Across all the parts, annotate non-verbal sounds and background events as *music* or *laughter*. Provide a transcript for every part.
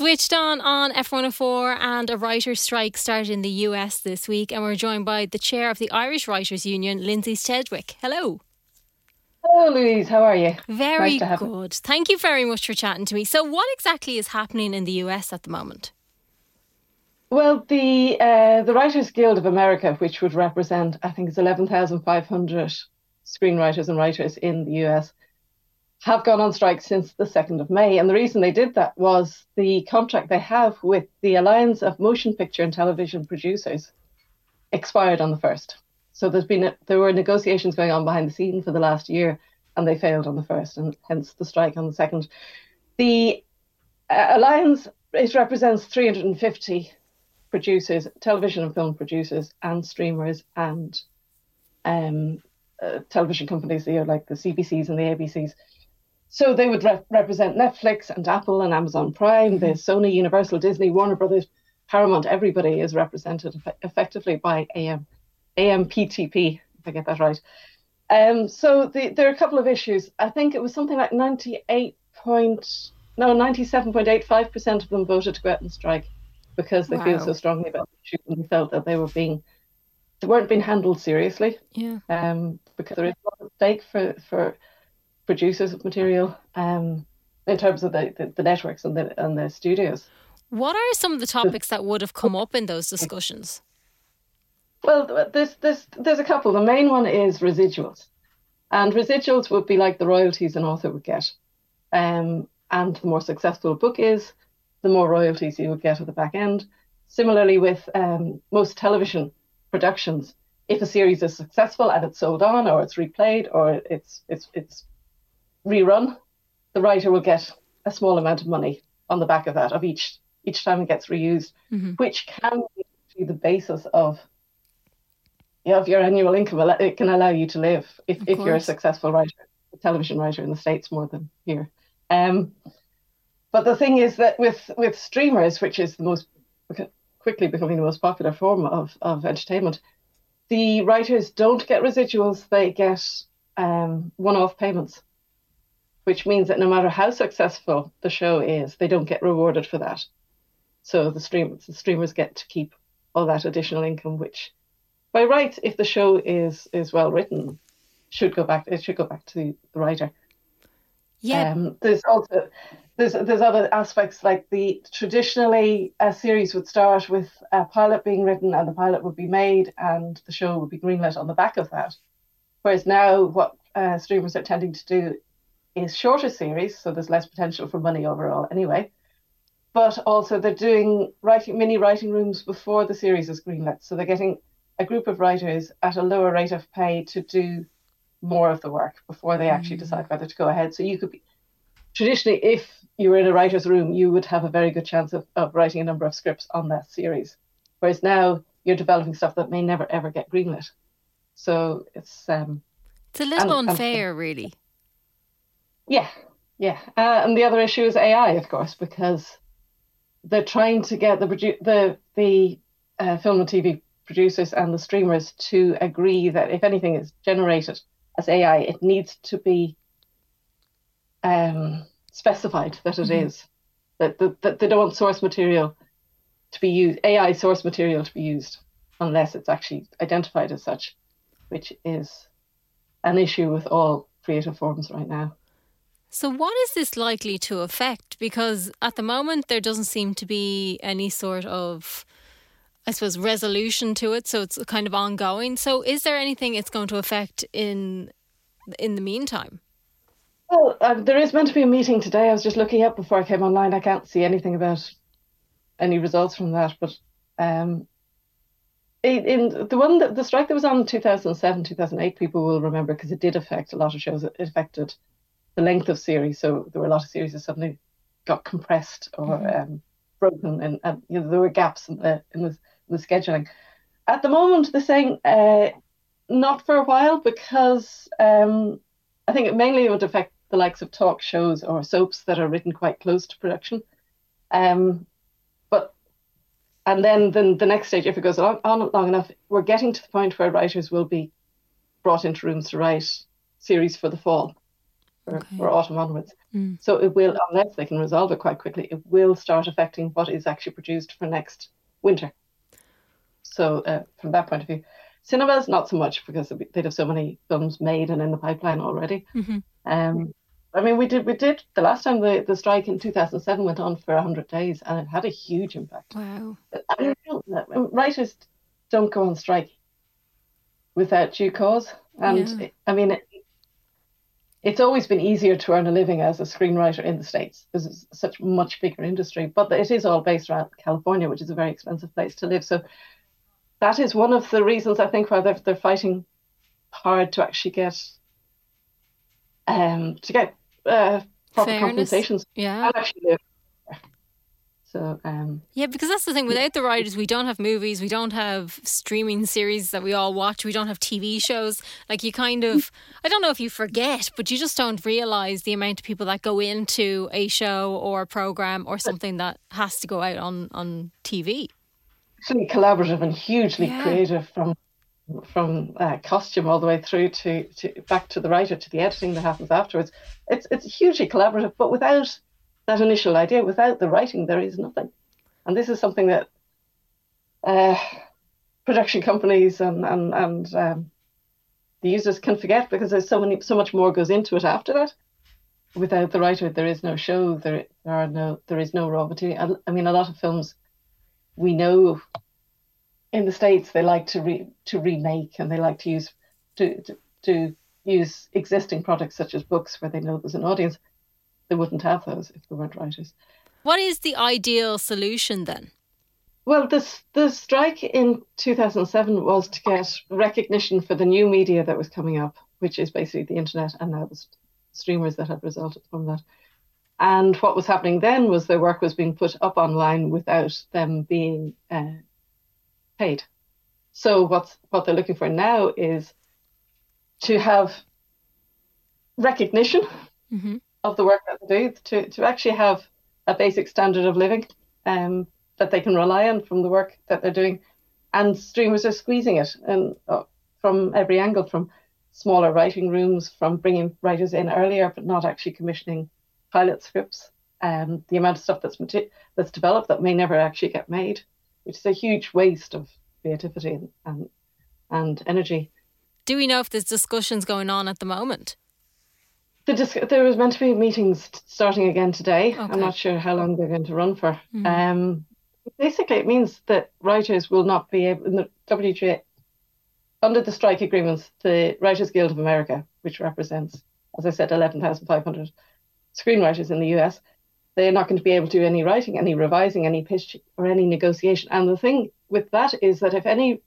Switched on on F104 and a writer's strike started in the US this week and we're joined by the chair of the Irish Writers Union, Lindsay Sedgwick. Hello. Hello, Louise. How are you? Very nice good. Thank you very much for chatting to me. So, what exactly is happening in the US at the moment? Well, the uh, the Writers Guild of America, which would represent, I think, it's eleven thousand five hundred screenwriters and writers in the US, have gone on strike since the 2nd of May. And the reason they did that was the contract they have with the Alliance of Motion Picture and Television Producers expired on the 1st. So there's been a, there were negotiations going on behind the scene for the last year and they failed on the 1st and hence the strike on the 2nd. The uh, Alliance it represents 350 producers, television and film producers and streamers and um, uh, television companies, you know, like the CBCs and the ABCs. So they would re- represent Netflix and Apple and Amazon Prime, the mm-hmm. Sony, Universal, Disney, Warner Brothers, Paramount. Everybody is represented eff- effectively by AM, AMPTP, if I get that right. Um, so the, there are a couple of issues. I think it was something like 98 point, no, 97.85% of them voted to go out and strike because they wow. feel so strongly about the issue and they felt that they were being they weren't being handled seriously. Yeah. Um, because there is a lot at stake for for producers of material um, in terms of the, the, the networks and the, and the studios. What are some of the topics that would have come up in those discussions? Well, there's, there's, there's a couple. The main one is residuals. And residuals would be like the royalties an author would get. Um, and the more successful a book is, the more royalties you would get at the back end. Similarly, with um, most television productions, if a series is successful and it's sold on, or it's replayed, or it's it's it's rerun, the writer will get a small amount of money on the back of that of each each time it gets reused, mm-hmm. which can be the basis of yeah, of your annual income. It can allow you to live if, if you're a successful writer, a television writer in the States more than here. Um, but the thing is that with, with streamers, which is the most quickly becoming the most popular form of, of entertainment, the writers don't get residuals, they get um, one off payments which means that no matter how successful the show is, they don't get rewarded for that. So the streamers, the streamers get to keep all that additional income, which, by rights, if the show is is well written, should go back. It should go back to the writer. Yeah. Um, there's also there's there's other aspects like the traditionally a series would start with a pilot being written and the pilot would be made and the show would be greenlit on the back of that. Whereas now what uh, streamers are tending to do is shorter series, so there's less potential for money overall anyway. But also they're doing writing mini writing rooms before the series is greenlit. So they're getting a group of writers at a lower rate of pay to do more of the work before they actually mm. decide whether to go ahead. So you could be traditionally if you were in a writer's room, you would have a very good chance of, of writing a number of scripts on that series. Whereas now you're developing stuff that may never ever get greenlit. So it's um it's a little and, unfair, and, really. Yeah, yeah. Uh, and the other issue is AI, of course, because they're trying to get the produ- the the uh, film and TV producers and the streamers to agree that if anything is generated as AI, it needs to be um, specified that it mm-hmm. is that, that, that they don't want source material to be used, AI source material to be used unless it's actually identified as such, which is an issue with all creative forms right now. So, what is this likely to affect? Because at the moment, there doesn't seem to be any sort of, I suppose, resolution to it. So, it's kind of ongoing. So, is there anything it's going to affect in in the meantime? Well, uh, there is meant to be a meeting today. I was just looking up before I came online. I can't see anything about any results from that. But um, in the one that the strike that was on in 2007, 2008, people will remember because it did affect a lot of shows. It affected the length of series. So there were a lot of series that suddenly got compressed or mm-hmm. um, broken, and, and you know, there were gaps in the in the, in the scheduling. At the moment, they're saying uh, not for a while because um, I think it mainly would affect the likes of talk shows or soaps that are written quite close to production. Um, but and then, then the next stage, if it goes on, on long enough, we're getting to the point where writers will be brought into rooms to write series for the fall for, Okay. autumn onwards. Mm. So it will, unless they can resolve it quite quickly, it will start affecting what is actually produced for next winter. So uh, from that point of view, cinemas not so much because they'd have so many films made and in the pipeline already. Mhm. Um, I mean, we did we did the last time the, the strike in two thousand seven went on for hundred days, and it had a huge impact. Wow. *clears throat* I mean, don't- writers don't go on strike without due cause, and Yeah. I mean, it, it's always been easier to earn a living as a screenwriter in the states because it's such a much bigger industry. But it is all based around California, which is a very expensive place to live. So that is one of the reasons I think why they're, they're fighting hard to actually get um to get uh, proper Fairness. compensations Yeah. And actually live. So um, Yeah, because that's the thing. Without the writers, we don't have movies, we don't have streaming series that we all watch, we don't have TV shows. Like you kind of, I don't know if you forget, but you just don't realize the amount of people that go into a show or a program or something that has to go out on on TV. actually collaborative and hugely Yeah. creative from from uh, costume all the way through to, to back to the writer to the editing that happens afterwards. It's it's hugely collaborative, but without that initial idea, without the writing, there is nothing. And this is something that uh, production companies and and and um, the users can forget because there's so many so much more goes into it after that. Without the writer, there is no show. There, there are no there is no raw material. I, I mean, a lot of films we know in the states they like to re, to remake and they like to use to, to to use existing products such as books where they know there's an audience. They wouldn't have those if they weren't writers. What is the ideal solution then? Well, this the strike in 2007 was to get recognition for the new media that was coming up, which is basically the internet and now the streamers that had resulted from that. And what was happening then was their work was being put up online without them being uh, paid. So what's what they're looking for now is to have recognition hmm of the work that they do, to, to actually have a basic standard of living um, that they can rely on from the work that they're doing. And streamers are squeezing it and uh, from every angle, from smaller writing rooms, from bringing writers in earlier, but not actually commissioning pilot scripts. Um, the amount of stuff that's that's developed that may never actually get made, which is a huge waste of creativity and and, and energy. Do we know if there's discussions going on at the moment? The there was meant to be meetings t- starting again today. Okay. I'm not sure how long they're going to run for. Mhm. Um, basically, it means that writers will not be able. In the WGA, under the strike agreements, the Writers Guild of America, which represents, as I said, 11,500 screenwriters in the US, they're not going to be able to do any writing, any revising, any pitch, or any negotiation. And the thing with that is that if any,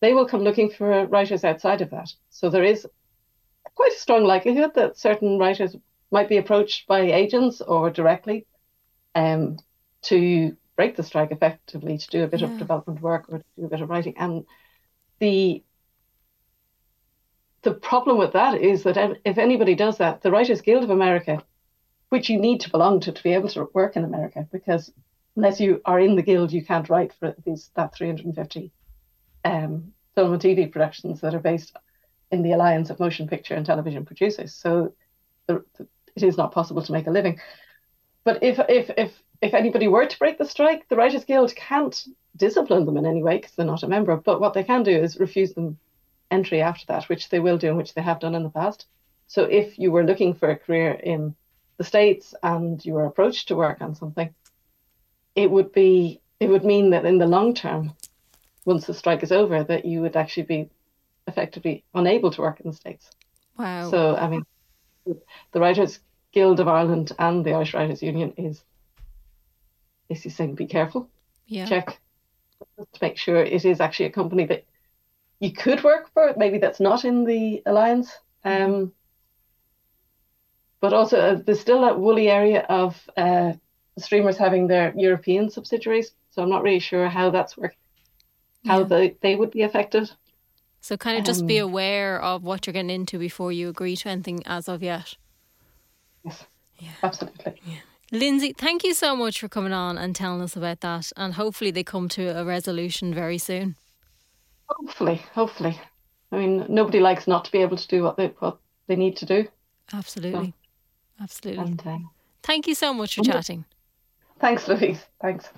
they will come looking for writers outside of that. So there is quite a strong likelihood that certain writers might be approached by agents or directly um, to break the strike effectively, to do a bit Yeah. of development work or to do a bit of writing. And the the problem with that is that if anybody does that, the Writers Guild of America, which you need to belong to to be able to work in America, because unless you are in the guild, you can't write for these that 350 um, film and TV productions that are based in the Alliance of Motion Picture and Television Producers. So the, the, it is not possible to make a living. But if if if if anybody were to break the strike, the Writers Guild can't discipline them in any way because they're not a member. But what they can do is refuse them entry after that, which they will do and which they have done in the past. So if you were looking for a career in the States and you were approached to work on something, it would be it would mean that in the long term, once the strike is over, that you would actually be effectively unable to work in the States. Wow. So I mean, the Writers Guild of Ireland and the Irish Writers Union is basically saying be careful, yeah. check to make sure it is actually a company that you could work for, maybe that's not in the alliance. Um, but also, uh, there's still that woolly area of uh, streamers having their European subsidiaries. So I'm not really sure how that's working, how Yeah. they, they would be affected. So kind of just be Um, aware of what you're getting into before you agree to anything as of yet. Yes, Yeah. absolutely. Yeah. Lindsay, thank you so much for coming on and telling us about that. And hopefully they come to a resolution very soon. Hopefully, hopefully. I mean, nobody likes not to be able to do what they what they need to do. Absolutely. Absolutely. And, uh, Thank you so much for chatting. Thanks, Louise. Thanks.